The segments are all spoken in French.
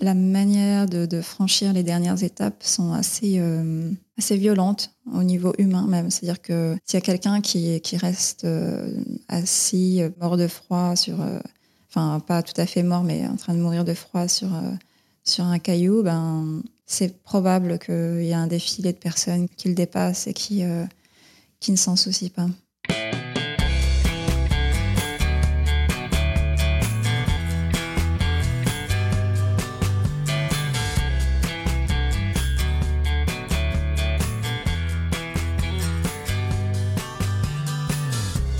la manière de, franchir les dernières étapes sont assez, euh, assez violentes au niveau humain même. C'est-à-dire que s'il y a quelqu'un qui, qui reste euh, assis, mort de froid, sur, euh, enfin pas tout à fait mort, mais en train de mourir de froid sur, sur un caillou, ben, c'est probable qu'il y a un défilé de personnes qui le dépassent et qui, qui ne s'en soucient pas.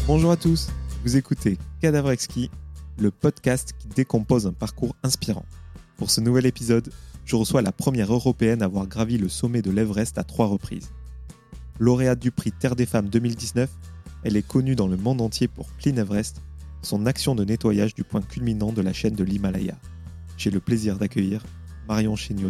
Bonjour à tous, vous écoutez Cadavre Exquis, le podcast qui décompose un parcours inspirant. Pour ce nouvel épisode, je reçois la première européenne à avoir gravi le sommet de l'Everest à trois reprises. Lauréate du prix Terre des Femmes 2019, elle est connue dans le monde entier pour Clean Everest, son action de nettoyage du point culminant de la chaîne de l'Himalaya. J'ai le plaisir d'accueillir Marion Chéniaud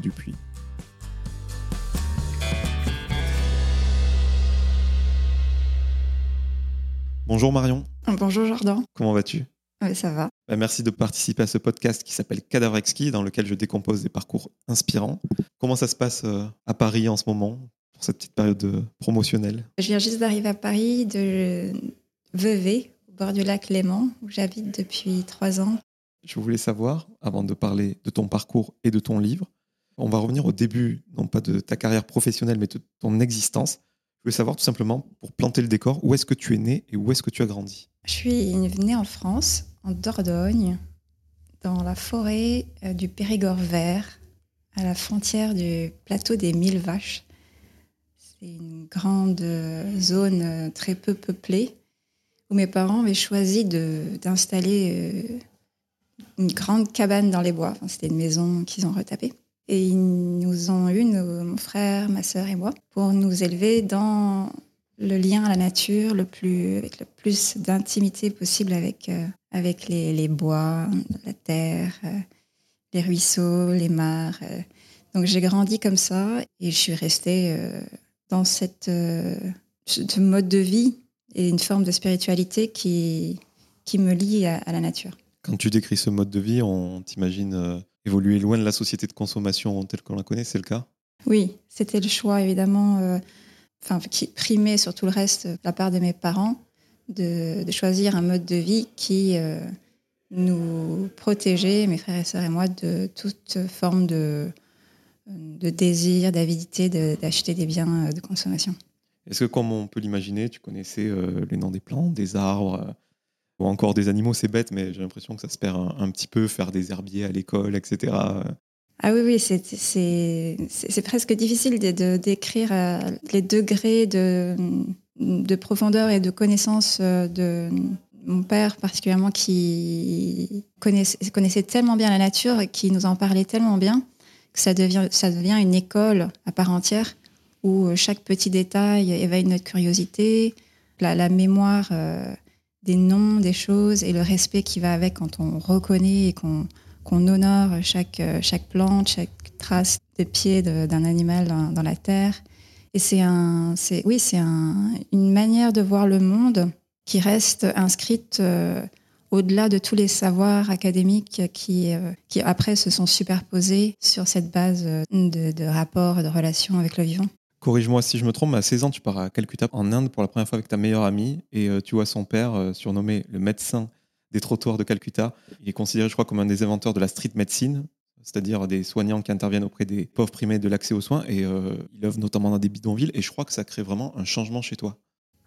Bonjour Marion. Bonjour Jordan. Comment vas-tu? Oui, ça va. Bah, merci de participer à ce podcast qui s'appelle Cadavre Exquis, dans lequel je décompose des parcours inspirants. Comment ça se passe euh, à Paris en ce moment, pour cette petite période euh, promotionnelle? Je viens juste d'arriver à Paris, de Vevey, au bord du lac Léman, où j'habite depuis trois ans. Je voulais savoir, avant de parler de ton parcours et de ton livre, on va revenir au début, non pas de ta carrière professionnelle, mais de ton existence. Voulais savoir tout simplement, pour planter le décor, où est-ce que tu es né et où est-ce que tu as grandi? Je suis née en France, en Dordogne, dans la forêt euh, du Périgord vert, à la frontière du plateau des Mille Vaches. C'est une grande euh, zone euh, très peu peuplée où mes parents avaient choisi d'installer une grande cabane dans les bois. C'était une maison qu'ils ont retapée. Et ils nous ont eu, mon frère, ma sœur et moi, pour nous élever dans le lien à la nature le plus, avec le plus d'intimité possible avec, euh, avec les, bois, la terre, euh, les ruisseaux, les mares. Euh. Donc j'ai grandi comme ça et je suis restée dans cette, ce mode de vie et une forme de spiritualité qui, qui me lie à la nature. Quand tu décris ce mode de vie, on t'imagine évoluer loin de la société de consommation telle qu'on la connaît, c'est le cas? Oui, c'était le choix évidemment, euh, enfin, qui primait sur tout le reste de la part de mes parents, de, choisir un mode de vie qui euh, nous protégeait, mes frères et sœurs et moi, de toute forme de, de désir, d'avidité d'acheter des biens de consommation. Est-ce que, comme on peut l'imaginer, tu connaissais euh, les noms des plantes, des arbres ou encore des animaux, c'est bête, mais j'ai l'impression que ça se perd un, petit peu, faire des herbiers à l'école, etc. Ah oui, oui, c'est presque difficile de, décrire euh, les degrés de, de, profondeur et de connaissance euh, de mon père, particulièrement, qui connaissait, tellement bien la nature et qui nous en parlait tellement bien que ça devient, ça devient une école à part entière où chaque petit détail éveille notre curiosité, la, la mémoire. Euh, des noms, des choses et le respect qui va avec quand on reconnaît et qu'on honore chaque, euh, chaque plante, chaque trace de pied d'un animal dans, la terre. Et c'est un, oui, un, une manière de voir le monde qui reste inscrite euh, au-delà de tous les savoirs académiques qui, euh, qui après se sont superposés sur cette base de, de rapports, de relations avec le vivant. Corrige-moi si je me trompe, à 16 ans, tu pars à Calcutta, en Inde, pour la première fois avec ta meilleure amie, et euh, tu vois son père, euh, surnommé le médecin des trottoirs de Calcutta. Il est considéré, je crois, comme un des inventeurs de la street medicine, c'est-à-dire des soignants qui interviennent auprès des pauvres primés de l'accès aux soins, et euh, il œuvre notamment dans des bidonvilles, et je crois que ça crée vraiment un changement chez toi.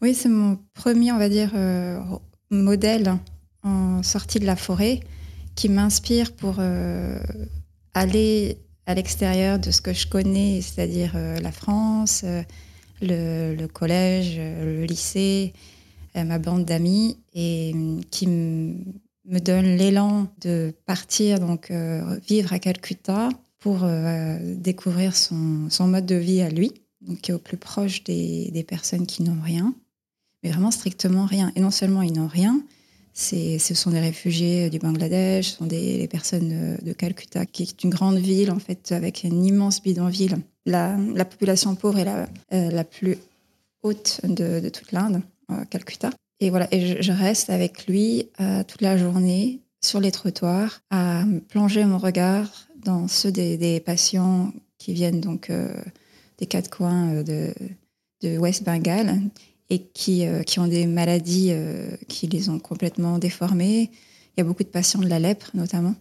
Oui, c'est mon premier, on va dire, modèle en sortie de la forêt qui m'inspire pour aller à l'extérieur de ce que je connais, c'est-à-dire euh, la France, euh, le, collège, euh, le lycée, ma bande d'amis, et qui me donne l'élan de partir donc vivre à Calcutta pour découvrir son, son, mode de vie à lui, donc qui est au plus proche des, des personnes qui n'ont rien, mais vraiment strictement rien. Et non seulement ils n'ont rien, ce sont des réfugiés du Bangladesh, ce sont des personnes de Calcutta, qui est une grande ville en fait avec une immense bidonville. La, la population pauvre est la, euh, la plus haute de, toute l'Inde, euh, Calcutta. Et voilà, et je, reste avec lui euh, toute la journée sur les trottoirs à plonger mon regard dans ceux des, patients qui viennent donc des quatre coins de, de West Bengal et qui, qui ont des maladies qui les ont complètement déformées. Il y a beaucoup de patients de la lèpre notamment.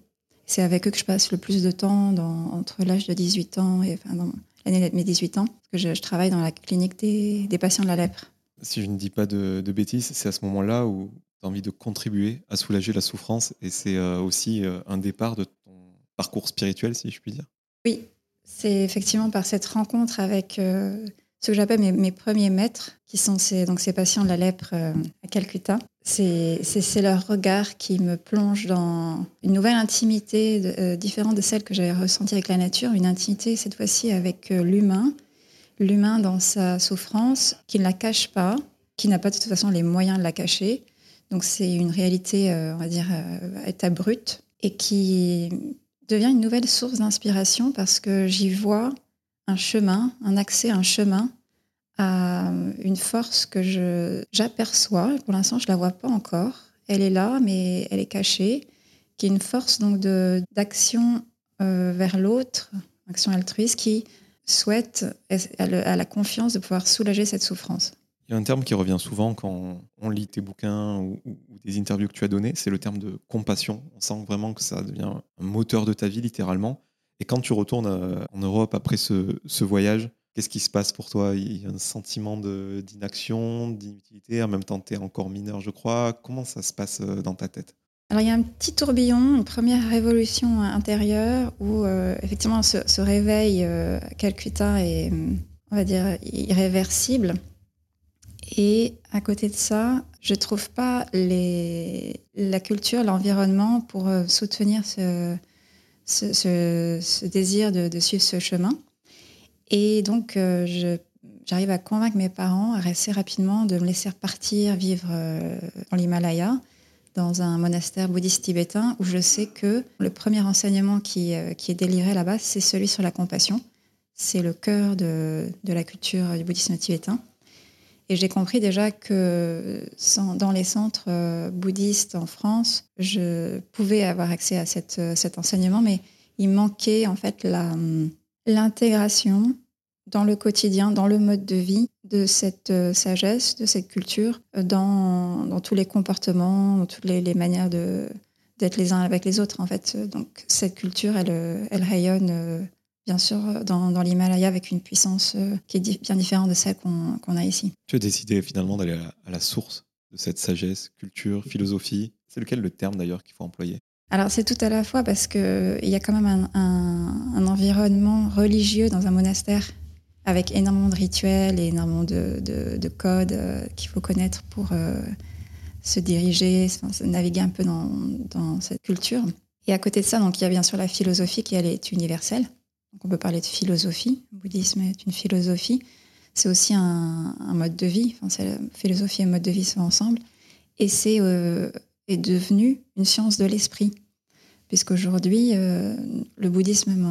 C'est avec eux que je passe le plus de temps dans, entre l'âge de 18 ans et enfin, dans l'année de mes 18 ans, parce que je, travaille dans la clinique des, des, patients de la lèpre. Si je ne dis pas de, bêtises, c'est à ce moment-là où tu as envie de contribuer à soulager la souffrance et c'est euh, aussi euh, un départ de ton parcours spirituel, si je puis dire. Oui, c'est effectivement par cette rencontre avec euh, ce que j'appelle mes, premiers maîtres, qui sont ces, donc ces patients de la lèpre euh, à Calcutta. C'est leur regard qui me plonge dans une nouvelle intimité euh, différente de celle que j'avais ressentie avec la nature, une intimité cette fois-ci avec euh, l'humain, l'humain dans sa souffrance, qui ne la cache pas, qui n'a pas de toute façon les moyens de la cacher. Donc c'est une réalité, on va dire, à état brut, et qui devient une nouvelle source d'inspiration parce que j'y vois un chemin, un accès, un chemin à une force que je j'aperçois. Pour l'instant, je la vois pas encore. Elle est là, mais elle est cachée, qui est une force donc de d'action euh, vers l'autre, action altruiste, qui souhaite, a la confiance de pouvoir soulager cette souffrance. Il y a un terme qui revient souvent quand on lit tes bouquins ou, des interviews que tu as données, c'est le terme de compassion. On sent vraiment que ça devient un moteur de ta vie, littéralement. Et quand tu retournes euh, en Europe après ce, voyage, qu'est-ce qui se passe pour toi? Il y a un sentiment d'inaction, d'inutilité, en même temps tu es encore mineur, je crois. Comment ça se passe euh, dans ta tête? Alors il y a un petit tourbillon, une première révolution intérieure où euh, effectivement ce, réveil euh, Calcutta est, on va dire, irréversible. Et à côté de ça, je trouve pas la culture, l'environnement pour soutenir ce, ce, désir de, suivre ce chemin. Et donc, euh, j'arrive à convaincre mes parents assez rapidement de me laisser partir vivre euh, dans l'Himalaya, dans un monastère bouddhiste tibétain, où je sais que le premier enseignement qui, euh, qui est délivré là-bas, c'est celui sur la compassion. C'est le cœur de, de, la culture du bouddhisme tibétain. Et j'ai compris déjà que dans les centres euh, bouddhistes en France, je pouvais avoir accès à cette, cet enseignement, mais il manquait en fait l'intégration dans le quotidien, dans le mode de vie de cette euh, sagesse, de cette culture, euh, dans, tous les comportements, dans toutes les, manières d'être les uns avec les autres en fait. Donc cette culture, elle rayonne bien sûr, euh, dans, dans l'Himalaya avec une puissance euh, qui est bien différente de celle qu'on a ici. Tu as décidé finalement d'aller à, la source de cette sagesse, culture, philosophie. C'est lequel le terme d'ailleurs qu'il faut employer? Alors c'est tout à la fois parce qu'il y a quand même un, environnement religieux dans un monastère avec énormément de rituels et énormément de, de, codes euh, qu'il faut connaître pour se diriger, se naviguer un peu dans, dans, cette culture. Et à côté de ça, donc, il y a bien sûr la philosophie qui elle, est universelle on peut parler de philosophie. Le bouddhisme est une philosophie. C'est aussi un, mode de vie. Enfin, philosophie et mode de vie sont ensemble. Et c'est euh, est devenu une science de l'esprit. Puisqu'aujourd'hui, euh, le bouddhisme,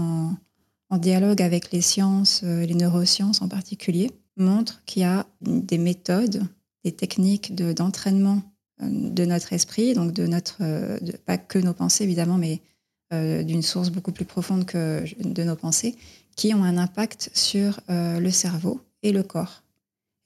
en, dialogue avec les sciences, euh, les neurosciences en particulier, montre qu'il y a des méthodes, des techniques d'entraînement de, notre esprit, donc de notre, pas que nos pensées évidemment, mais d'une source beaucoup plus profonde que de nos pensées, qui ont un impact sur euh, le cerveau et le corps.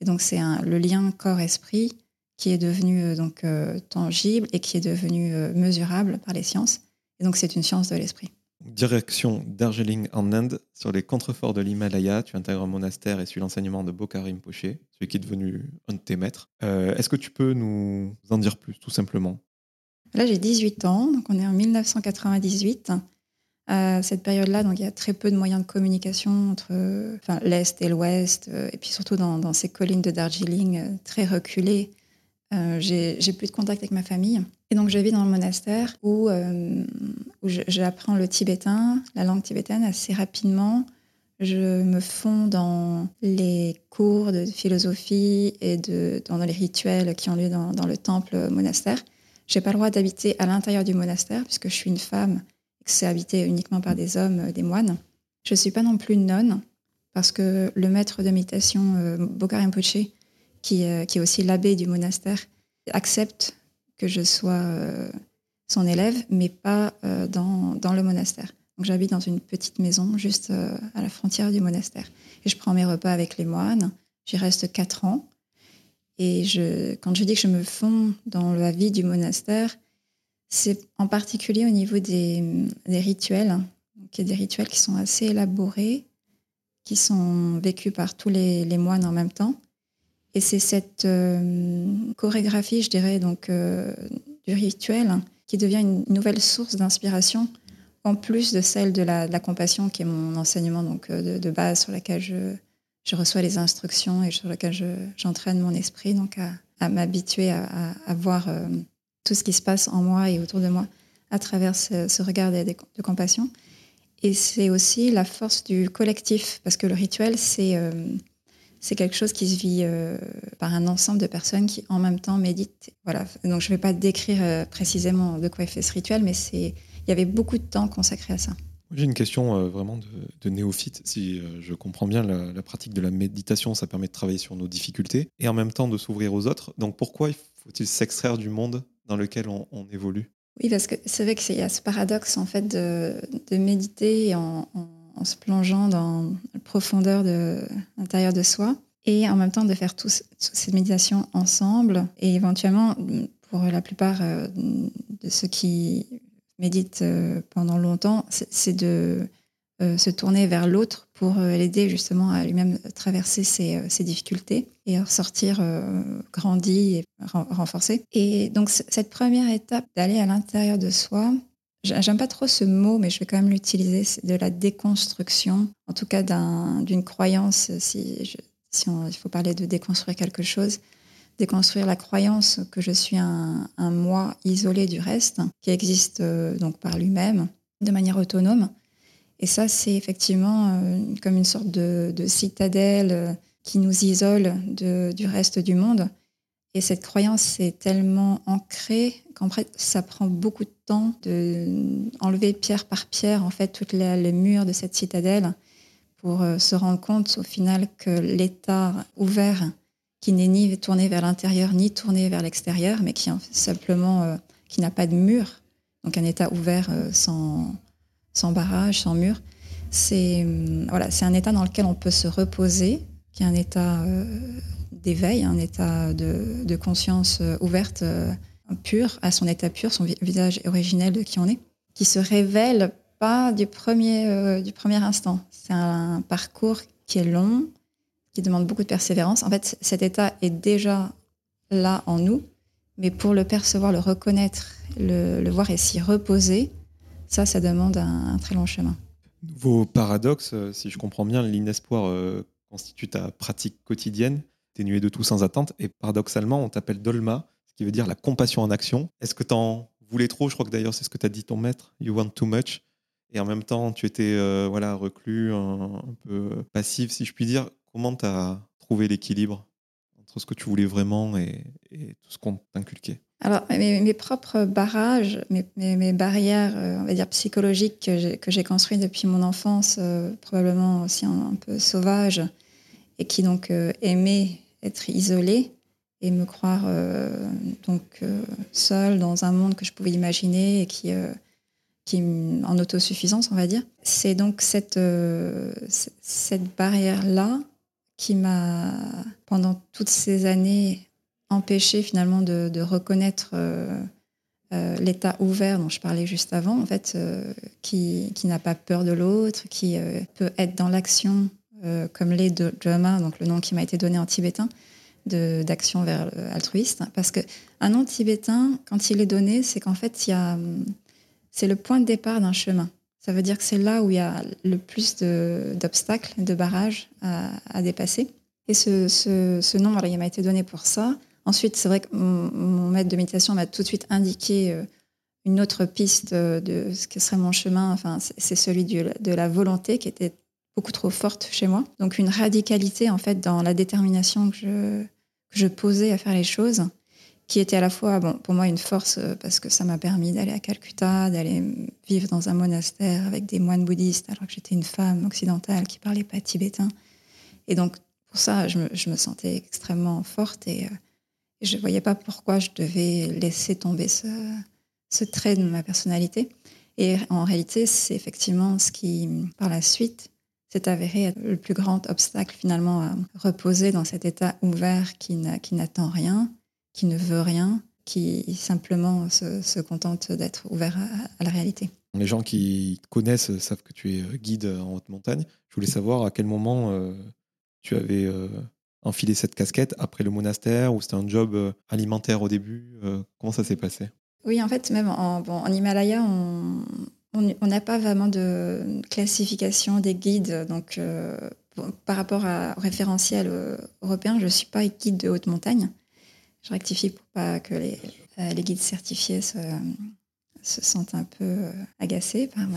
Et donc c'est le lien corps-esprit qui est devenu euh, donc tangible et qui est devenu mesurable par les sciences. Et donc c'est une science de l'esprit. Direction Darjeeling en Inde, sur les contreforts de l'Himalaya, tu intègres un monastère et suis l'enseignement de Bokarim Poché, celui qui est devenu un de tes maîtres. Est-ce que tu peux nous en dire plus, tout simplement? Là, j'ai 18 ans, donc on est en 1998. À cette période-là, donc il y a très peu de moyens de communication entre l'Est et l'Ouest, euh, et puis surtout dans, ces collines de Darjeeling euh, très reculées. Euh, j'ai plus de contact avec ma famille. Et donc je vis dans le monastère où, j'apprends le tibétain, la langue tibétaine assez rapidement. Je me fonds dans les cours de philosophie et dans les rituels qui ont lieu dans le temple monastère. J'ai pas le droit d'habiter à l'intérieur du monastère puisque je suis une femme et que c'est habité uniquement par des hommes, euh, des moines. Je suis pas non plus nonne parce que le maître de méditation euh, euh, qui est aussi l'abbé du monastère, accepte que je sois son élève, mais pas dans, dans, le monastère. Donc j'habite dans une petite maison juste euh, à la frontière du monastère. Et je prends mes repas avec les moines. J'y reste quatre ans. Et quand je dis que je me fonds dans la vie du monastère, c'est en particulier au niveau des, rituels. il y a des rituels qui sont assez élaborés, qui sont vécus par tous les, moines en même temps. Et c'est cette euh, chorégraphie, je dirais, donc, euh, du rituel qui devient une nouvelle source d'inspiration, en plus de celle de la, compassion, qui est mon enseignement donc, euh, de, base sur laquelle je, je, reçois les instructions et sur laquelle j'entraîne mon esprit donc à, m'habituer à, voir tout ce qui se passe en moi et autour de moi à travers ce, regard de, compassion. Et c'est aussi la force du collectif, parce que le rituel, c'est euh, quelque chose qui se vit euh, par un ensemble de personnes qui en même temps méditent. Voilà. Donc je ne vais pas décrire euh, précisément de quoi est fait ce rituel, mais il y avait beaucoup de temps consacré à ça. J'ai une question vraiment de, néophyte. Si je comprends bien, la, pratique de la méditation, ça permet de travailler sur nos difficultés et en même temps de s'ouvrir aux autres. Donc pourquoi faut-il s'extraire du monde dans lequel on, évolue? Oui, parce que c'est vrai qu'il y a ce paradoxe en fait de, méditer en, se plongeant dans la profondeur de l'intérieur de soi et en même temps de faire tous, ces méditations ensemble et éventuellement pour la plupart euh, de ceux qui méditent euh, pendant longtemps, c'est de euh, se tourner vers l'autre pour euh, l'aider justement à lui-même traverser ses, difficultés et ressortir grandi et renforcé. Et donc cette première étape d'aller à l'intérieur de soi, j'aime pas trop ce mot, mais je vais quand même l'utiliser, c'est de la déconstruction, en tout cas d'une croyance, si il faut parler de déconstruire quelque chose, déconstruire la croyance que je suis un, moi isolé du reste, qui existe donc par lui-même, de manière autonome, et ça, c'est effectivement euh, comme une sorte de, citadelle euh, qui nous isole du reste du monde. Et cette croyance est tellement ancrée qu'en fait, ça prend beaucoup de temps d'enlever pierre par pierre en fait toutes les, murs de cette citadelle pour euh, se rendre compte au final que l'état ouvert, qui n'est ni tourné vers l'intérieur ni tourné vers l'extérieur, mais qui simplement qui n'a pas de mur, donc un état ouvert sans sans barrage, sans mur. C'est hum, voilà, un état dans lequel on peut se reposer, qui est un état euh, d'éveil, un état de, conscience euh, ouverte, euh, pure, à son état pur, son visage originel de qui on est, qui se révèle pas du premier, du premier instant. C'est un parcours qui est long, qui demande beaucoup de persévérance. En fait, cet état est déjà là en nous, mais pour le percevoir, le reconnaître, le voir et s'y reposer, ça, ça demande un, très long chemin. Vos paradoxes, euh, si je comprends bien, l'inespoir euh, constitue ta pratique quotidienne, dénuée de tout sans attente, et paradoxalement, on t'appelle Dolma, ce qui veut dire la compassion en action. Est-ce que tu en voulais trop? Je crois que d'ailleurs, c'est ce que tu as dit ton maître, you want too much. Et en même temps, tu étais euh, voilà, reclus, un, peu passif, si je puis dire. Comment tu as trouvé l'équilibre entre ce que tu voulais vraiment et, tout ce qu'on t'inculquait? Alors, mes, propres barrages, mes, barrières, euh, on va dire psychologiques que j'ai construites depuis mon enfance, euh, probablement aussi un, peu sauvage, et qui donc euh, aimaient être isolée et me croire donc seule dans un monde que je pouvais imaginer et qui, qui en autosuffisance, on va dire. C'est donc cette barrière-là qui m'a, pendant toutes ces années, empêcher finalement de, reconnaître euh, euh, l'état ouvert dont je parlais juste avant, en fait, euh, qui, qui n'a pas peur de l'autre, qui peut être dans l'action, comme les Dharma, donc le nom qui m'a été donné en tibétain, d'action vers altruiste. Parce qu'un nom tibétain, quand il est donné, c'est qu'en fait, c'est le point de départ d'un chemin. Ça veut dire que c'est là où il y a le plus d'obstacles, de, barrages à, dépasser. Et ce, ce, nom, il m'a été donné pour ça. Ensuite, c'est vrai que mon, maître de méditation m'a tout de suite indiqué euh, une autre piste de ce que serait mon chemin. Enfin, c'est celui de la volonté qui était beaucoup trop forte chez moi. Donc une radicalité en fait dans la détermination que je posais à faire les choses, qui était à la fois bon pour moi une force euh, parce que ça m'a permis d'aller à Calcutta, d'aller vivre dans un monastère avec des moines bouddhistes alors que j'étais une femme occidentale qui parlait pas tibétain. Et donc pour ça, je me, je me sentais extrêmement forte et je ne voyais pas pourquoi je devais laisser tomber ce, trait de ma personnalité. Et en réalité, c'est effectivement ce qui, par la suite, s'est avéré être le plus grand obstacle finalement à reposer dans cet état ouvert qui n'attend rien, qui ne veut rien, qui simplement se, contente d'être ouvert à, la réalité. Les gens qui connaissent savent que tu es guide en haute montagne. Je voulais savoir à quel moment euh, tu avais euh, enfilé cette casquette après le monastère ou c'était un job euh, alimentaire au début. comment ça s'est passé? Oui, en fait, même en, en Himalaya, on, on n'a pas vraiment de classification des guides. Donc, euh, par rapport à, au référentiel euh, européen, je ne suis pas guide de haute montagne. Je rectifie pour pas que les, euh, guides certifiés se, sentent un peu agacés par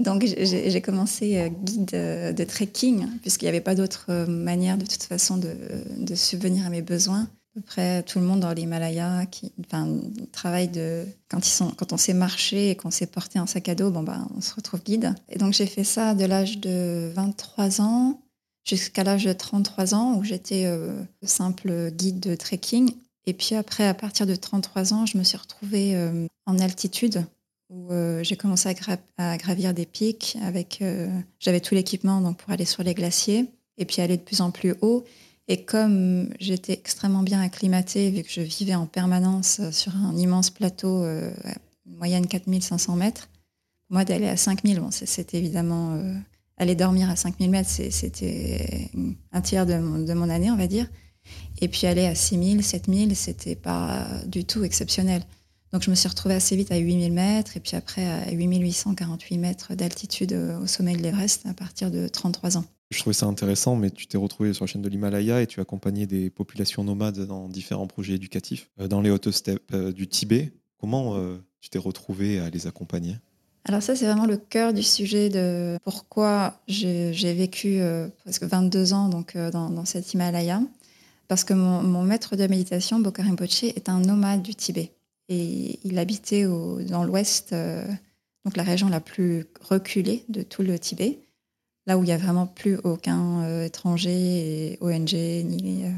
Donc j'ai commencé guide de trekking, puisqu'il n'y avait pas d'autre manière de toute façon de subvenir à mes besoins. Peu près tout le monde dans l'Himalaya qui enfin, travaille de quand ils sont quand on sait marcher et qu'on sait porter un sac à dos bon ben on se retrouve guide. Et donc j'ai fait ça de l'âge de 23 ans jusqu'à l'âge de 33 ans où j'étais euh, simple guide de trekking. Et puis après à partir de 33 ans je me suis retrouvée euh, en altitude où euh, j'ai commencé à, gravir des pics avec j'avais tout l'équipement pour aller sur les glaciers et puis aller de plus en plus haut. Et comme j'étais extrêmement bien acclimatée, vu que je vivais en permanence euh, sur un immense plateau, euh, moyenne 4500 mètres, moi d'aller à 5000, bon, c'était évidemment... Aller dormir à 5000 mètres, c'était un tiers de mon, de mon, année, on va dire. Et puis aller à 6000, 7000, c'était pas du tout exceptionnel. Donc je me suis retrouvée assez vite à 8000 mètres et puis après à 8848 mètres d'altitude au sommet de l'Everest à partir de 33 ans. Je trouvais ça intéressant, mais tu t'es retrouvé sur la chaîne de l'Himalaya et tu accompagnais des populations nomades dans différents projets éducatifs euh, dans les hautes steppes euh, du Tibet. Comment euh, tu t'es retrouvé à les accompagner? Alors ça, c'est vraiment le cœur du sujet de pourquoi j'ai vécu presque 22 ans donc, dans, dans cet Himalaya. Parce que mon, maître de méditation, Bokar Rinpoche, est un nomade du Tibet. Et il habitait dans l'ouest, donc la région la plus reculée de tout le Tibet là où il n'y a vraiment plus aucun euh, étranger, et ONG, ni, euh,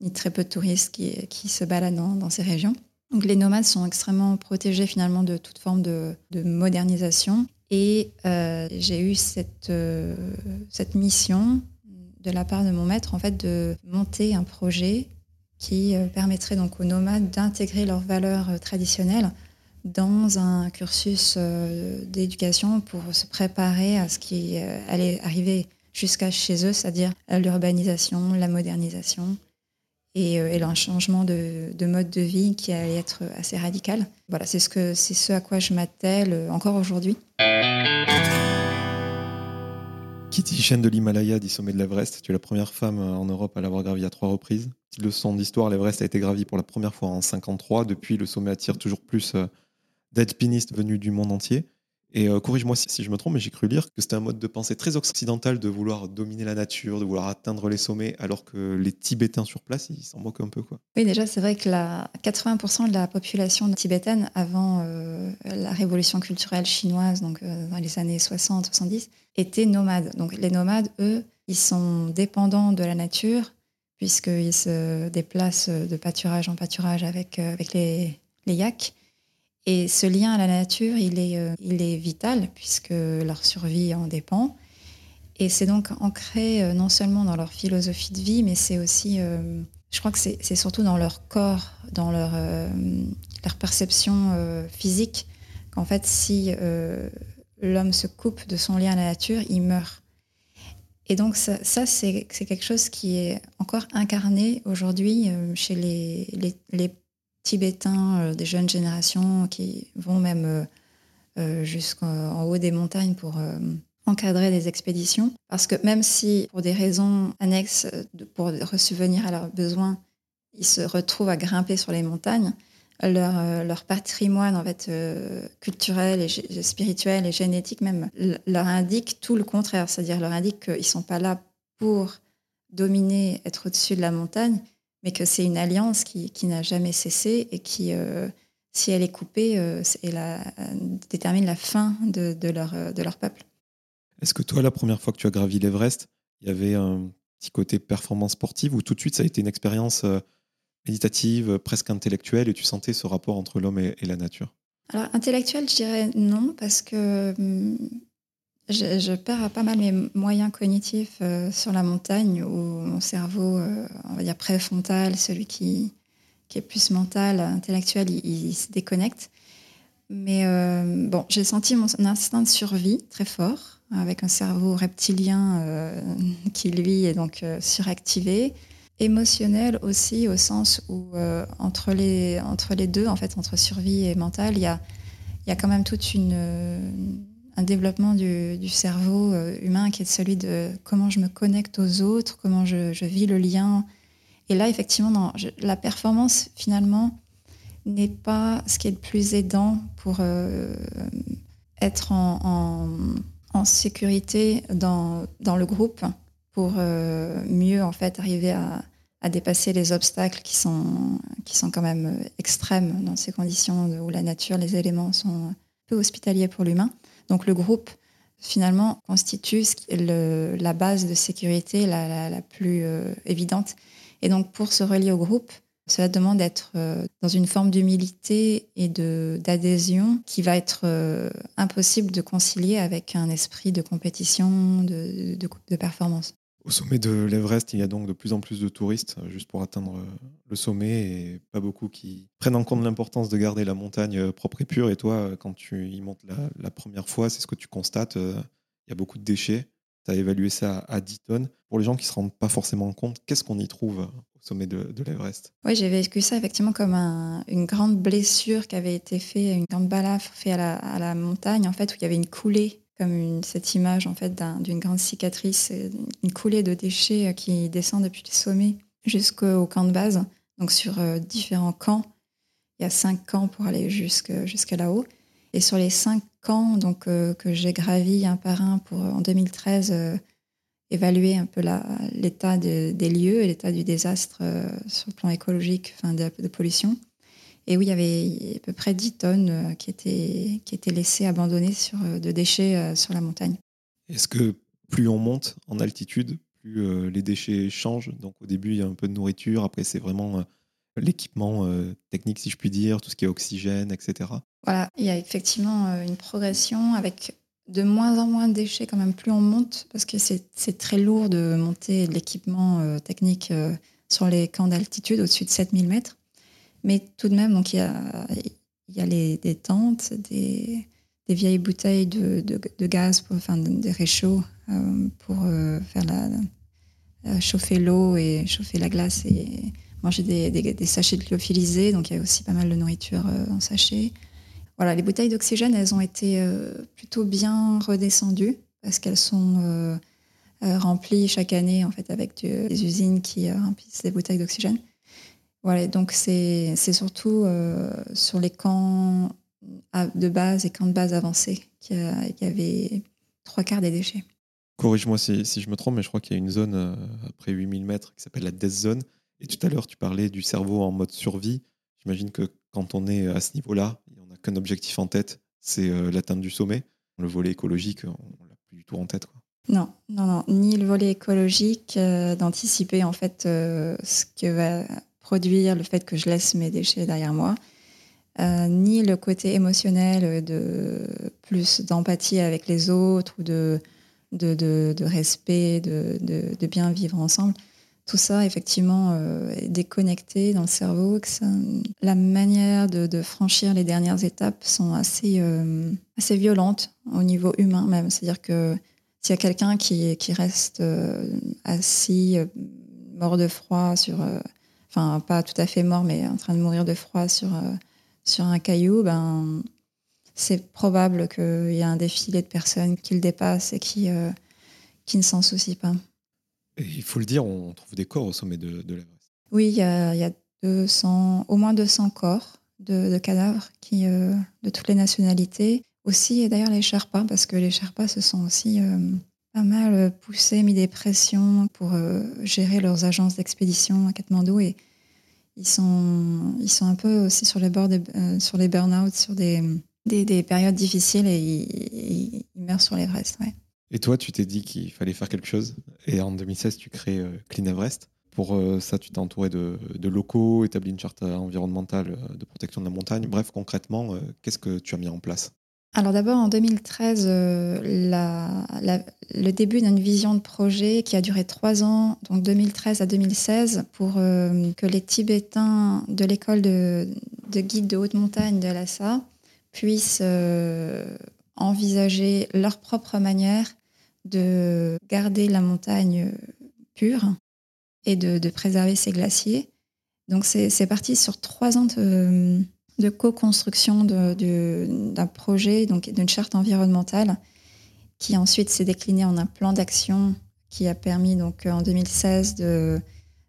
ni, très peu de touristes qui, qui se baladent dans, ces régions. Les nomades sont extrêmement protégés finalement de toute forme de, modernisation. Et euh, j'ai eu cette, cette mission de la part de mon maître en fait de monter un projet qui permettrait donc aux nomades d'intégrer leurs valeurs traditionnelles dans un cursus euh, d'éducation pour se préparer à ce qui euh, allait arriver jusqu'à chez eux, c'est-à-dire l'urbanisation, la modernisation et, et un changement de, mode de vie qui allait être assez radical. Voilà, c'est ce, que, c'est ce à quoi je m'attelle euh, encore aujourd'hui. Dit chaîne de l'Himalaya dit sommet de l'Everest. Tu es la première femme en Europe à l'avoir gravi à trois reprises? Petite leçon d'histoire, l'Everest a été gravi pour la première fois en 53. Depuis, le sommet attire toujours plus d'alpinistes venus du monde entier. Et euh, corrige-moi si, je me trompe, mais j'ai cru lire que c'était un mode de pensée très occidental de vouloir dominer la nature, de vouloir atteindre les sommets, alors que les Tibétains sur place, ils s'en moquent un peu. Quoi. Oui, déjà, c'est vrai que la 80% de la population tibétaine, avant euh, la révolution culturelle chinoise, donc euh, dans les années 60-70, était nomade. Donc les nomades, eux, ils sont dépendants de la nature, puisqu'ils se déplacent de pâturage en pâturage avec, avec les yaks. Et ce lien à la nature, il est, euh, il est vital puisque leur survie en dépend. Et c'est donc ancré euh, non seulement dans leur philosophie de vie, mais c'est aussi, euh, je crois que c'est surtout dans leur corps, dans leur, perception physique, qu'en fait, si l'homme se coupe de son lien à la nature, il meurt. Et donc ça, ça c'est quelque chose qui est encore incarné aujourd'hui chez les, les, les tibétains, euh, des jeunes générations qui vont même euh, euh, jusqu'en haut des montagnes pour encadrer des expéditions. Parce que même si, pour des raisons annexes, pour subvenir à leurs besoins, ils se retrouvent à grimper sur les montagnes, leur, leur patrimoine en fait, culturel et spirituel et génétique même leur indique tout le contraire. C'est-à-dire leur indique qu'ils ne sont pas là pour dominer, être au-dessus de la montagne, mais que c'est une alliance qui, qui n'a jamais cessé et qui, euh, si elle est coupée, euh, la, détermine la fin de, de, leur, de leur peuple. Est-ce que toi, la première fois que tu as gravi l'Everest, il y avait un petit côté performance sportive ou tout de suite ça a été une expérience euh, méditative, presque intellectuelle et tu sentais ce rapport entre l'homme et, la nature? Alors, intellectuel, je dirais non, parce que hum, je, perds pas mal mes moyens cognitifs euh, sur la montagne, où mon cerveau, euh, on va dire préfrontal, celui qui, est plus mental, intellectuel, il, se déconnecte. Mais euh, bon, j'ai senti mon instinct de survie très fort, avec un cerveau reptilien qui, lui, est donc suractivé émotionnel aussi au sens où euh, entre, les, deux, en fait, entre survie et mental, il y a, quand même tout une, euh, un développement du, cerveau euh, humain qui est celui de comment je me connecte aux autres, comment je, vis le lien. Et là, effectivement, la performance, finalement, n'est pas ce qui est le plus aidant pour être en, sécurité dans, le groupe pour euh, mieux en fait arriver à, dépasser les obstacles qui sont, qui sont quand même euh, extrêmes dans ces conditions où la nature, les éléments sont peu hospitaliers pour l'humain. Donc le groupe, finalement, constitue la base de sécurité la, plus euh, évidente. Et donc pour se relier au groupe, cela demande d'être dans une forme d'humilité et d'adhésion qui va être impossible de concilier avec un esprit de compétition, de, de performance. Au sommet de l'Everest, il y a donc de plus en plus de touristes euh, juste pour atteindre euh, le sommet et pas beaucoup qui prennent en compte l'importance de garder la montagne euh, propre et pure. Et toi, quand tu y montes la, première fois, c'est ce que tu constates. Il y a beaucoup de déchets. Tu as évalué ça à 10 tonnes. Pour les gens qui ne se rendent pas forcément compte, qu'est-ce qu'on y trouve au sommet de, l'Everest? Oui, j'ai vécu ça effectivement comme une grande blessure qui avait été faite, une grande balafre faite à la, à la montagne, en fait, où il y avait une coulée comme cette image en fait d'une grande cicatrice, une coulée de déchets euh, qui descend depuis le sommet jusqu'au camp de base. Donc sur euh, différents camps, il y a cinq camps pour aller jusqu'à là-haut. Et sur les cinq camps donc, euh, que j'ai gravis un par un pour en 2013 évaluer un peu l'état des lieux et l'état du désastre sur le plan écologique, enfin de, de pollution. Et oui, il y avait à peu près 10 tonnes euh, qui étaient, qui étaient laissées abandonnées sur, euh, de déchets euh, sur la montagne. Est-ce que plus on monte en altitude, plus les déchets changent? Donc au début, il y a un peu de nourriture, après c'est vraiment l'équipement technique, si je puis dire, tout ce qui est oxygène, etc. Voilà, il y a effectivement une progression avec de moins en moins de déchets quand même plus on monte, parce que c'est très lourd de monter de l'équipement technique sur les camps d'altitude au-dessus de 7000 mètres. Mais tout de même, donc il y a, les, des tentes, des, vieilles bouteilles de, gaz, enfin des réchauds euh, pour euh, faire euh, chauffer l'eau et chauffer la glace et manger des, sachets de lyophilisés. Donc il y a aussi pas mal de nourriture en sachet. Voilà, les bouteilles d'oxygène, elles ont été plutôt bien redescendues parce qu'elles sont remplies chaque année en fait avec des usines qui remplissent des bouteilles d'oxygène. Voilà, donc c'est surtout euh, sur les camps de base et camps de base avancés qu'il y, avait trois quarts des déchets. Corrige-moi si, je me trompe, mais je crois qu'il y a une zone euh, après 8000 mètres qui s'appelle la Death Zone. Et tout à l'heure, tu parlais du cerveau en mode survie. J'imagine que quand on est à ce niveau-là, on n'a qu'un objectif en tête, c'est euh, l'atteinte du sommet. Le volet écologique, on l'a plus du tout en tête. Non, non, non, ni le volet écologique, d'anticiper en fait ce que va produire le fait que je laisse mes déchets derrière moi, euh, ni le côté émotionnel de plus d'empathie avec les autres ou de, de, de, respect, de, de, bien vivre ensemble. Tout ça, effectivement, euh, est déconnecté dans le cerveau. La manière de, franchir les dernières étapes sont assez, euh, assez violentes au niveau humain même. C'est-à-dire que s'il y a quelqu'un qui, qui reste assis, mort de froid sur enfin pas tout à fait mort, mais en train de mourir de froid sur, euh, sur un caillou, ben, c'est probable qu'il y a un défilé de personnes qui le dépassent et qui, euh, qui ne s'en soucient pas. il faut le dire, on trouve des corps au sommet de, de l'Everest. Oui, il y a, y a 200, au moins 200 corps de, cadavres qui, euh, de toutes les nationalités. Aussi, et d'ailleurs les Sherpas, parce que les Sherpas, ce sont aussi pas mal euh, poussé, mis des pressions pour euh, gérer leurs agences d'expédition à Katmandou et ils sont, un peu aussi sur les bords, euh, sur les burn-out, sur des, des, périodes difficiles et ils, meurent sur l'Everest. Et toi, tu t'es dit qu'il fallait faire quelque chose et en 2016, tu crées Clean Everest pour ça, tu t'es entouré de, de, locaux, établi une charte environnementale de protection de la montagne. Bref, concrètement, qu'est-ce que tu as mis en place? Alors d'abord en 2013, la, le début d'une vision de projet qui a duré trois ans, donc 2013 à 2016, pour que les Tibétains de l'école de, de guide de haute montagne de l'ASA puissent envisager leur propre manière de garder la montagne pure et de, préserver ses glaciers. Donc c'est parti sur trois ans de, co-construction d'un projet, donc d'une charte environnementale, qui ensuite s'est décliné en un plan d'action qui a permis donc en 2016 de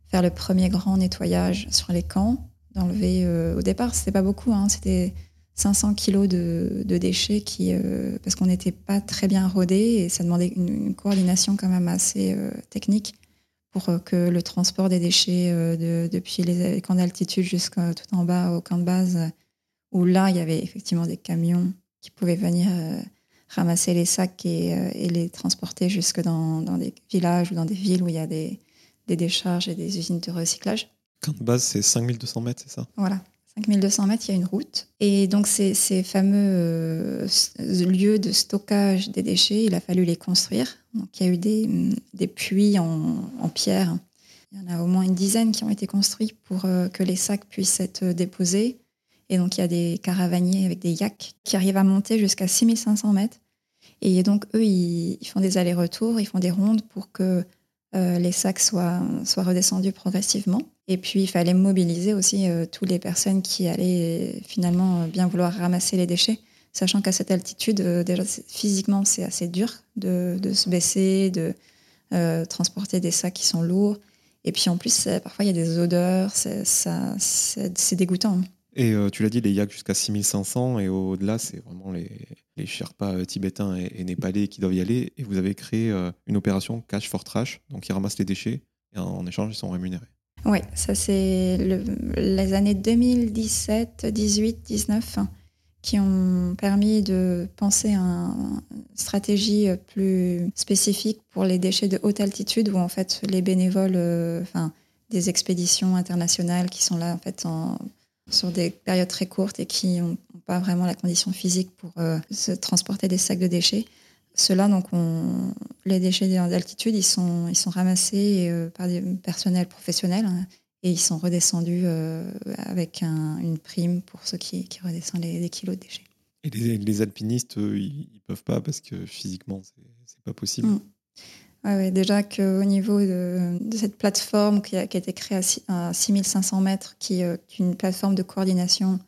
faire le premier grand nettoyage sur les camps, d'enlever euh, au départ c'était pas beaucoup, hein, c'était 500 kilos de, déchets qui, euh, parce qu'on n'était pas très bien rodé et ça demandait une, coordination quand même assez euh, technique pour euh, que le transport des déchets depuis les camps d'altitude jusqu'à tout en bas au camp de base, où là il y avait effectivement des camions qui pouvaient venir ramasser les sacs et, les transporter jusque dans, des villages ou dans des villes où il y a des, des décharges et des usines de recyclage. Camp de base, c'est 5200 mètres, c'est ça? Voilà. 5200 mètres, il y a une route. Et donc, ces, ces fameux euh, lieux de stockage des déchets, il a fallu les construire. Donc, il y a eu des, des puits en, pierre. Il y en a au moins une dizaine qui ont été construits pour euh, que les sacs puissent être déposés. Et donc, il y a des caravaniers avec des yaks qui arrivent à monter jusqu'à 6500 mètres. Et donc, eux, ils, font des allers-retours, ils font des rondes pour que euh, les sacs soient, soient redescendus progressivement. Et puis, il fallait mobiliser aussi euh, toutes les personnes qui allaient finalement bien vouloir ramasser les déchets, sachant qu'à cette altitude, euh, déjà physiquement, c'est assez dur de, se baisser, de transporter des sacs qui sont lourds. Et puis en plus, parfois, il y a des odeurs, c'est dégoûtant. Et tu l'as dit, les yaks jusqu'à 6500, et au-delà, c'est vraiment les, Sherpas euh, tibétains et, népalais qui doivent y aller. Et vous avez créé euh, une opération Cash for Trash. Donc ils ramassent les déchets et en, échange, ils sont rémunérés. Oui, ça c'est les années 2017, 18, 19 qui ont permis de penser à une stratégie plus spécifique pour les déchets de haute altitude où en fait les bénévoles, euh, des expéditions internationales qui sont là en fait sur des périodes très courtes et qui n'ont pas vraiment la condition physique pour euh, se transporter des sacs de déchets. Ceux-là, donc, on, les déchets d'altitude, ils sont, ils sont ramassés euh, par des personnels professionnels hein, et ils sont redescendus euh, avec une prime pour ceux qui, qui redescendent les, kilos de déchets. Et les, alpinistes, eux, ils, ne peuvent pas parce que physiquement, c'est pas possible. Mm. Ouais, déjà qu'au niveau de, cette plateforme qui a, été créée à, 6500 mètres, qui, euh, est une plateforme de coordination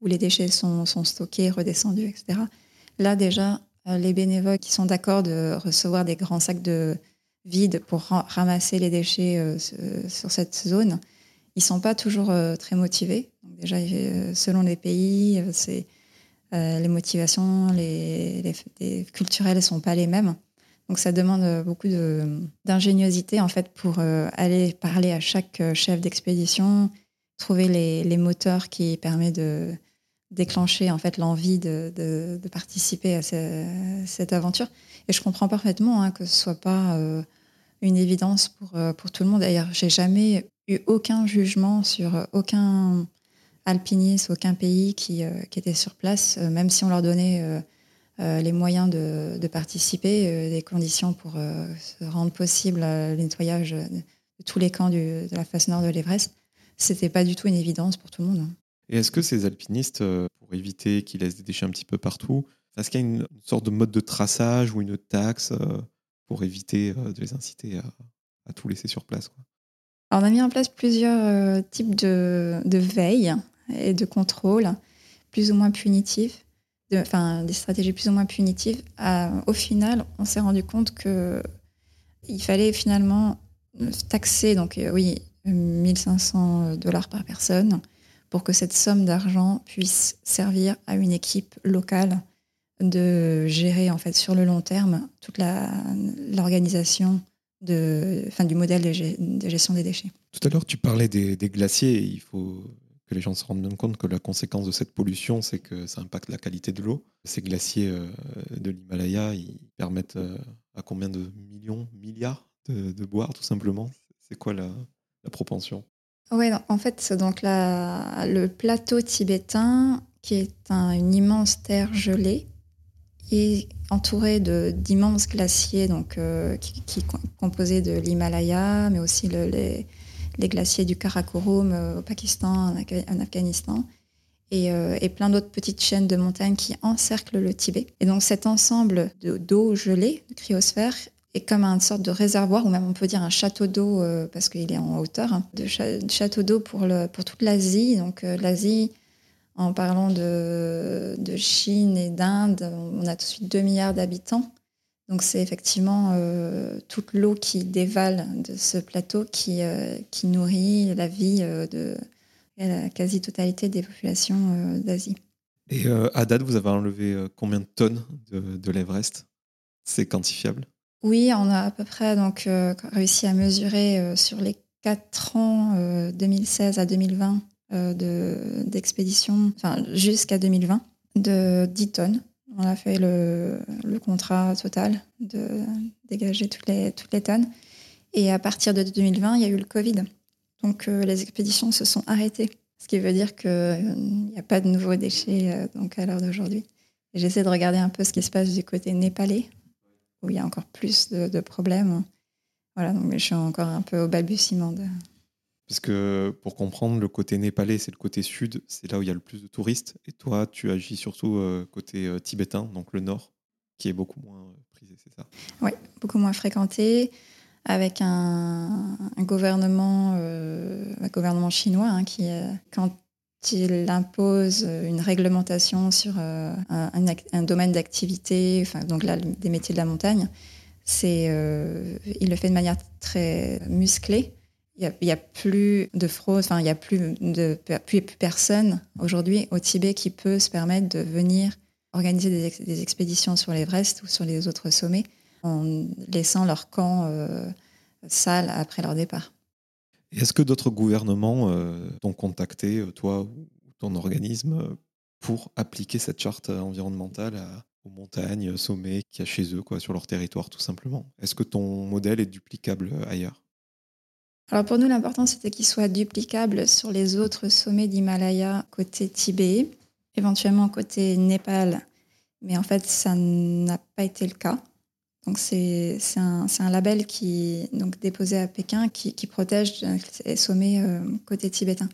où les déchets sont, stockés, redescendus, etc. Là, déjà, les bénévoles qui sont d'accord de recevoir des grands sacs de vide pour ramasser les déchets euh, sur cette zone, ils sont pas toujours très motivés. Donc déjà, selon les pays, c'est les motivations, les, les, les culturelles ne sont pas les mêmes. Donc ça demande euh, beaucoup d'ingéniosité en fait pour euh, aller parler à chaque euh, chef d'expédition, trouver les, moteurs qui permettent de déclencher en fait l'envie de, participer à cette aventure. Et je comprends parfaitement hein, que ce soit pas une évidence pour, pour tout le monde. D'ailleurs, j'ai jamais eu aucun jugement sur aucun alpiniste, aucun pays qui, qui était sur place, même si on leur donnait euh, les moyens de, participer, euh, des conditions pour euh, se rendre possible le nettoyage de tous les camps de la face nord de l'Everest, c'était pas du tout une évidence pour tout le monde. Et est-ce que ces alpinistes, pour éviter qu'ils laissent des déchets un petit peu partout, est-ce qu'il y a une sorte de mode de traçage ou une taxe pour éviter de les inciter à, tout laisser sur place on a mis en place plusieurs types de, de veille et de contrôle, plus ou moins punitifs enfin, des stratégies plus ou moins punitives, au final, on s'est rendu compte que il fallait finalement taxer, donc euh, oui, 1500 dollars par personne, pour que cette somme d'argent puisse servir à une équipe locale de gérer en fait sur le long terme toute l'organisation de, enfin, du modèle de, gestion des déchets. Tout à l'heure, tu parlais des, glaciers. Il faut les gens se rendent bien compte que la conséquence de cette pollution, c'est que ça impacte la qualité de l'eau. Ces glaciers euh, de l'Himalaya, ils permettent euh, à combien de millions, milliards de, boire, tout simplement? C'est quoi la propension? Oui, en fait, donc le plateau tibétain, qui est une immense terre gelée, est entouré d'immenses glaciers donc, euh, qui, composés de l'Himalaya, mais aussi les, glaciers du Karakorum euh, au Pakistan, en, Afghanistan. Euh, et, plein d'autres petites chaînes de montagnes qui encerclent le Tibet. Et donc cet ensemble d'eau gelée, de cryosphère, est comme une sorte de réservoir, ou même on peut dire un château d'eau, parce qu'il est en hauteur, hein, de château d'eau pour, pour toute l'Asie. Donc l'Asie, en parlant de, Chine et d'Inde, on a tout de suite 2 milliards d'habitants. Donc c'est effectivement euh, toute l'eau qui dévale de ce plateau qui, euh, qui nourrit la vie euh, de la quasi-totalité des populations d'Asie. Et à date, vous avez enlevé combien de tonnes de, l'Everest? C'est quantifiable? Oui, on a à peu près donc, réussi à mesurer sur les 4 ans, 2016 à 2020, euh, d'expédition, enfin, jusqu'à 2020, de 10 tonnes. On a fait le, contrat total de dégager toutes les, toutes les tonnes. Et à partir de 2020, il y a eu le Covid. Donc euh, les expéditions se sont arrêtées. Ce qui veut dire qu'il n'y a pas de nouveaux déchets euh, donc à l'heure d'aujourd'hui. J'essaie de regarder un peu ce qui se passe du côté népalais, où il y a encore plus de, de problèmes. Voilà, donc je suis encore un peu au balbutiement de, parce que pour comprendre, le côté népalais, c'est le côté sud, c'est là où il y a le plus de touristes. Et toi, tu agis surtout euh, côté euh, tibétain, donc le nord, qui est beaucoup moins euh, prisé, c'est ça? Oui, beaucoup moins fréquenté, avec un, gouvernement, un gouvernement chinois hein, qui, quand il impose une réglementation sur un, un, domaine d'activité, donc là, des métiers de la montagne, c'est, il le fait de manière très musclée il n'y a, plus de fraude, enfin, il n'y a plus, de, plus, personne aujourd'hui au Tibet qui peut se permettre de venir organiser des, expéditions sur l'Everest ou sur les autres sommets en laissant leur camp euh, sale après leur départ. Est-ce que d'autres gouvernements euh, t'ont contacté, euh, toi ou ton organisme, pour appliquer cette charte environnementale aux montagnes, sommets qu'il y a chez eux, quoi, sur leur territoire, tout simplement? Est-ce que ton modèle est duplicable ailleurs? Alors pour nous, l'important, c'était qu'il soit duplicable sur les autres sommets d'Himalaya côté Tibet, éventuellement côté Népal. Mais en fait, ça n'a pas été le cas. Donc c'est un, un, label qui donc déposé à Pékin qui, protège les sommets euh, côté tibétain.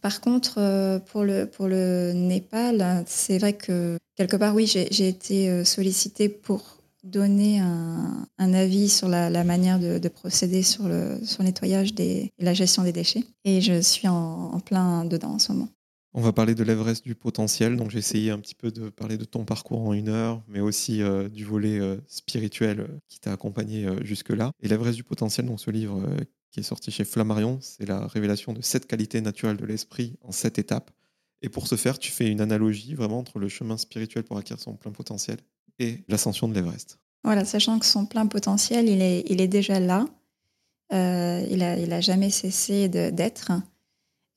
Par contre, euh, pour le, pour le Népal, c'est vrai que quelque part, oui, j'ai été euh, sollicitée pour donner un, avis sur la, manière de, procéder sur le, sur nettoyage des, et la gestion des déchets. Et je suis en, plein dedans en ce moment. On va parler de l'Everest du potentiel. Donc j'ai essayé un petit peu de parler de ton parcours en une heure, mais aussi euh, du volet euh, spirituel euh, qui t'a accompagné jusque-là. Et l'Everest du potentiel, donc ce livre qui est sorti chez Flammarion, c'est la révélation de sept qualités naturelles de l'esprit en sept étapes. Et pour ce faire, tu fais une analogie vraiment entre le chemin spirituel pour acquérir son plein potentiel et l'ascension de l'Everest. Voilà, sachant que son plein potentiel, il est, il est déjà là. Il n'a il a jamais cessé d'être.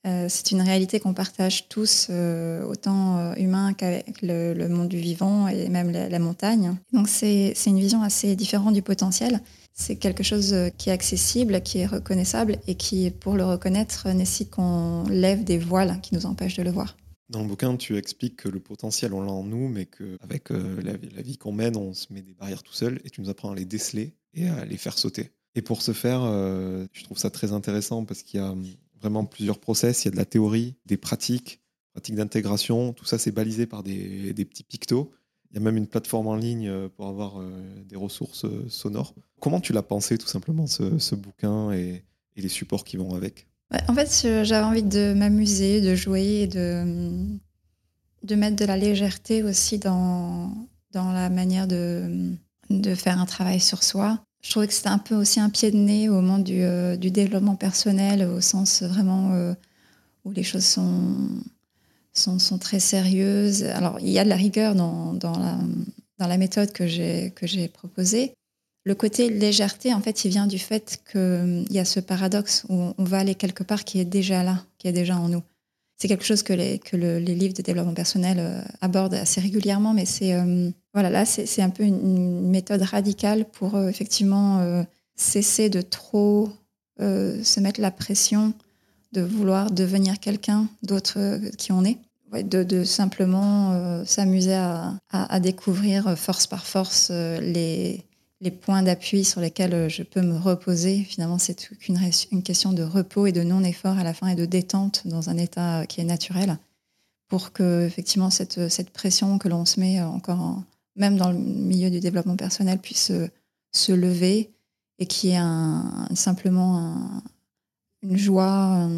Euh, c'est une réalité qu'on partage tous, euh, autant humain qu'avec le, monde du vivant et même la, montagne. Donc c'est une vision assez différente du potentiel. C'est quelque chose qui est accessible, qui est reconnaissable et qui, pour le reconnaître, nécessite qu'on lève des voiles qui nous empêchent de le voir. Dans le bouquin, tu expliques que le potentiel, on l'a en nous, mais qu'avec euh, la, vie qu'on mène, on se met des barrières tout seul, et tu nous apprends à les déceler et à les faire sauter. Et pour ce faire, euh, je trouve ça très intéressant parce qu'il y a vraiment plusieurs process. Il y a de la théorie, des pratiques, pratiques d'intégration. Tout ça, c'est balisé par des, petits pictos. Il y a même une plateforme en ligne euh, pour avoir des ressources sonores. Comment tu l'as pensé, tout simplement, ce, bouquin et les supports qui vont avec? En fait, j'avais envie de m'amuser, de jouer et de, mettre de la légèreté aussi dans, la manière de faire un travail sur soi. Je trouvais que c'était un peu aussi un pied de nez au moment du, euh, développement personnel, au sens vraiment euh, où les choses sont, sont, sont, très sérieuses. Alors, il y a de la rigueur dans, dans, la, méthode que j'ai proposée, le côté légèreté, en fait, il vient du fait qu'il hum, y a ce paradoxe où on va aller quelque part qui est déjà là, qui est déjà en nous. C'est quelque chose que les, livres de développement personnel euh, abordent assez régulièrement, mais c'est hum, voilà, là, c'est un peu une, méthode radicale pour euh, effectivement euh, cesser de trop se mettre la pression de vouloir devenir quelqu'un d'autre qui on est. de, simplement s'amuser à, découvrir force par force les, les points d'appui sur lesquels je peux me reposer. Finalement, c'est une, une question de repos et de non-effort à la fin et de détente dans un état qui est naturel pour que effectivement cette, cette pression que l'on se met encore, même dans le milieu du développement personnel, puisse se, lever et qu'il y ait un, simplement une joie,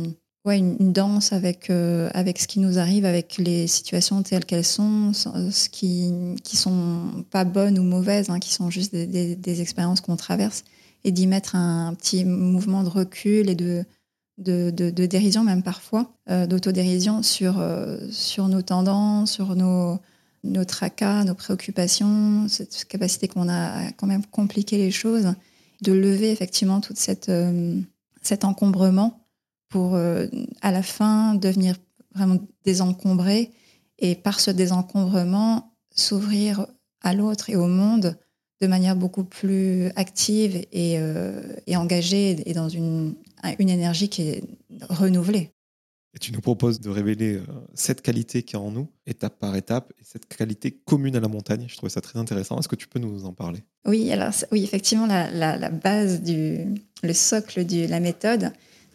ouais, une, danse avec, euh, avec ce qui nous arrive, avec les situations telles qu'elles sont, ce qui qui sont pas bonnes ou mauvaises, hein, qui sont juste des, des, expériences qu'on traverse, et d'y mettre un, petit mouvement de recul et de de, de, dérision même parfois, euh, d'autodérision sur, euh, sur nos tendances, sur nos, nos tracas, nos préoccupations, cette capacité qu'on a à quand même compliquer les choses, de lever effectivement tout cette, cet encombrement pour à la fin devenir vraiment désencombré et par ce désencombrement s'ouvrir à l'autre et au monde de manière beaucoup plus active et, et engagée et dans une, une énergie qui est renouvelée. Et tu nous proposes de révéler euh, cette qualité qui est en nous, étape par étape, et cette qualité commune à la montagne. Je trouvais ça très intéressant. Est-ce que tu peux nous en parler? Oui, alors oui, effectivement, la, la, base du, le socle de la méthode,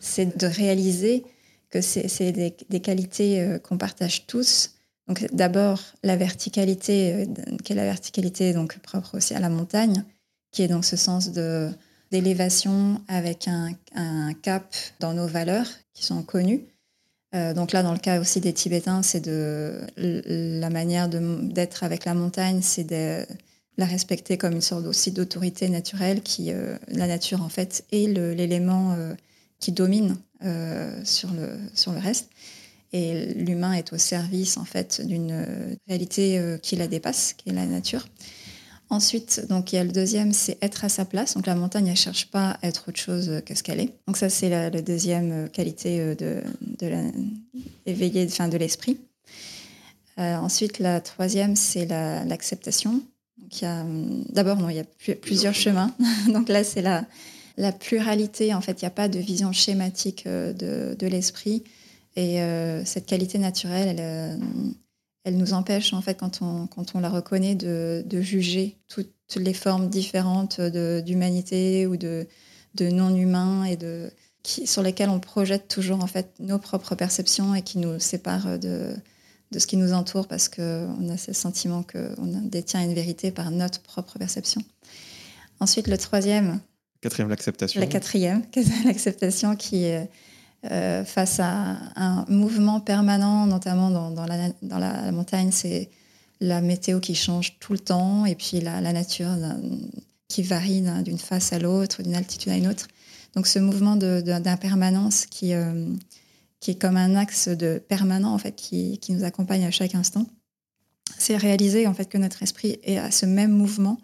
c'est de réaliser que c'est des, qualités euh, qu'on partage tous. Donc d'abord la verticalité, euh, qui est la verticalité donc propre aussi à la montagne, qui est donc ce sens de d'élévation avec un, cap dans nos valeurs qui sont connues. Euh, donc là, dans le cas aussi des Tibétains, c'est de la manière d'être avec la montagne, c'est de la respecter comme une sorte aussi d'autorité naturelle qui, la nature en fait, est l'élément qui domine sur, le, sur le reste. Et l'humain est au service en fait d'une réalité qui la dépasse, qui est la nature. Ensuite, donc il y a le deuxième, c'est être à sa place. Donc la montagne, elle cherche pas à être autre chose que ce qu'elle est. Donc ça, c'est la, deuxième euh, qualité euh, de, de la, de l'esprit. Euh, ensuite, la troisième, c'est l'acceptation. d'abord, non, il y a plusieurs chemins. donc là, c'est la, la pluralité. En fait, il n'y a pas de vision schématique de, de l'esprit. Et cette qualité naturelle, elle, elle nous empêche, en fait, quand on, la reconnaît, de, juger toutes les formes différentes d'humanité ou de, non-humain et de, sur lesquelles on projette toujours, en fait, nos propres perceptions et qui nous séparent de ce qui nous entoure parce qu'on a ce sentiment qu'on détient une vérité par notre propre perception. Ensuite, le troisième. La quatrième, l'acceptation qui est euh, face à un mouvement permanent, notamment dans, la, montagne, c'est la météo qui change tout le temps et puis la, nature qui varie d'une face à l'autre, d'une altitude à une autre. Donc ce mouvement d'impermanence qui, euh, qui est comme un axe de permanent en fait qui, qui nous accompagne à chaque instant, c'est réaliser en fait que notre esprit est à ce même mouvement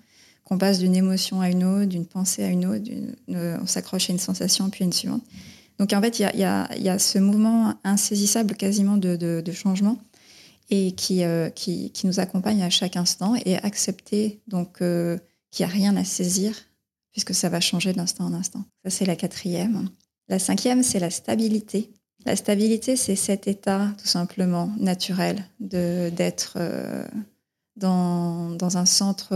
qu'on passe d'une émotion à une autre, d'une pensée à une autre, on s'accroche à une sensation puis à une suivante. Donc en fait, il y a, ce mouvement insaisissable quasiment de, changement et euh, qui, qui, nous accompagne à chaque instant et accepter donc euh, qu'il n'y a rien à saisir puisque ça va changer d'instant en instant. Ça, c'est la quatrième. La cinquième, c'est la stabilité. La stabilité, c'est cet état tout simplement naturel d'être euh, dans, un centre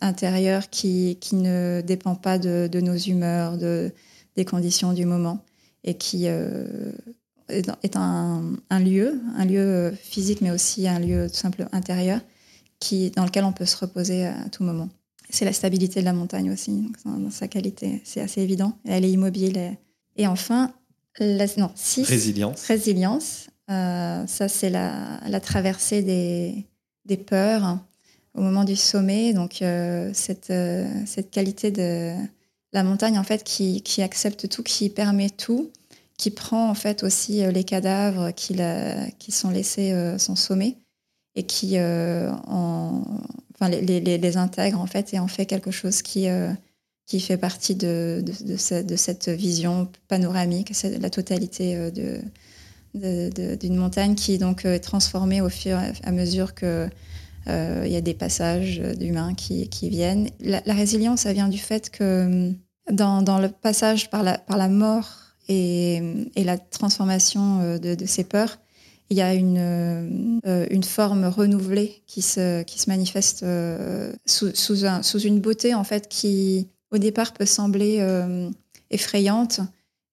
intérieur qui, ne dépend pas de, de nos humeurs, de, des conditions du moment et qui euh, est un, lieu, un lieu physique, mais aussi un lieu tout simple intérieur, qui, dans lequel on peut se reposer à tout moment. C'est la stabilité de la montagne aussi, dans sa qualité, c'est assez évident. Elle est immobile. Et, enfin, la, non, six, résilience. Résilience, euh, ça c'est la, la, traversée des, des, peurs au moment du sommet. Donc euh, cette, cette qualité de la montagne en fait qui, qui, accepte tout, qui permet tout, qui prend en fait aussi euh, les cadavres qui, qui sont laissés euh, son sommet et qui euh, en, enfin, les, les, intègre en fait et en fait quelque chose qui, qui fait partie de, de, cette vision panoramique, la totalité de, d'une montagne qui donc est transformée au fur et à mesure que il y a des passages d'humains qui, qui, viennent. La, résilience, ça vient du fait que dans, dans, le passage par la, par la mort et, et la transformation de, de, ces peurs, il y a une, une forme renouvelée qui se, qui se manifeste sous, sous, un, sous, une beauté en fait qui au départ peut sembler effrayante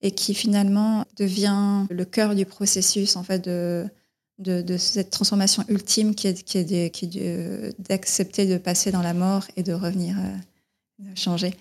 et qui finalement devient le cœur du processus en fait de, de, cette transformation ultime qui est, qui est, qui d'accepter de passer dans la mort et de revenir euh, changer.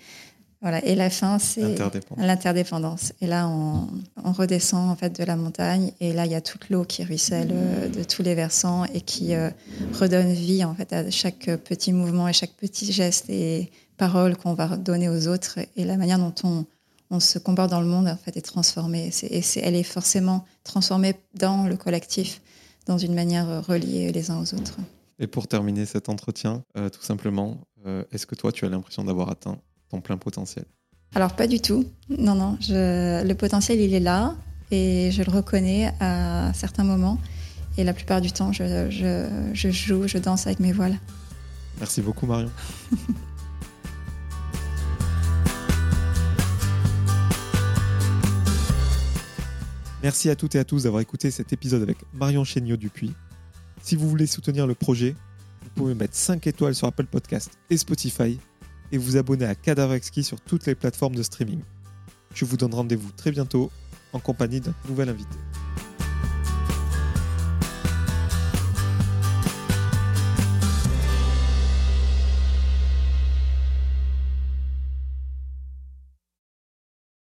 Voilà. Et la fin, c'est l'interdépendance. Et là, on, on, redescend en fait de la montagne, et là, il y a toute l'eau qui ruisselle euh, de tous les versants et qui euh, redonne vie en fait à chaque petit mouvement et chaque petit geste et parole qu'on va donner aux autres, et la manière dont on on se comporte dans le monde en fait est transformée. et elle est forcément transformée dans le collectif, dans une manière euh, reliée les uns aux autres. Et pour terminer cet entretien, euh, tout simplement, euh, est-ce que toi, tu as l'impression d'avoir atteint ton plein potentiel? Alors pas du tout. Non, non. le potentiel, il est là et je le reconnais à certains moments. Et la plupart du temps, je, je joue, je danse avec mes voiles. Merci beaucoup, Marion. Merci à toutes et à tous d'avoir écouté cet épisode avec Marion Chéniaud Dupuis. Si vous voulez soutenir le projet, vous pouvez mettre 5 étoiles sur Apple Podcast et Spotify et vous abonner à Cadavre Exquis sur toutes les plateformes de streaming. Je vous donne rendez-vous très bientôt en compagnie d'un nouvel invité.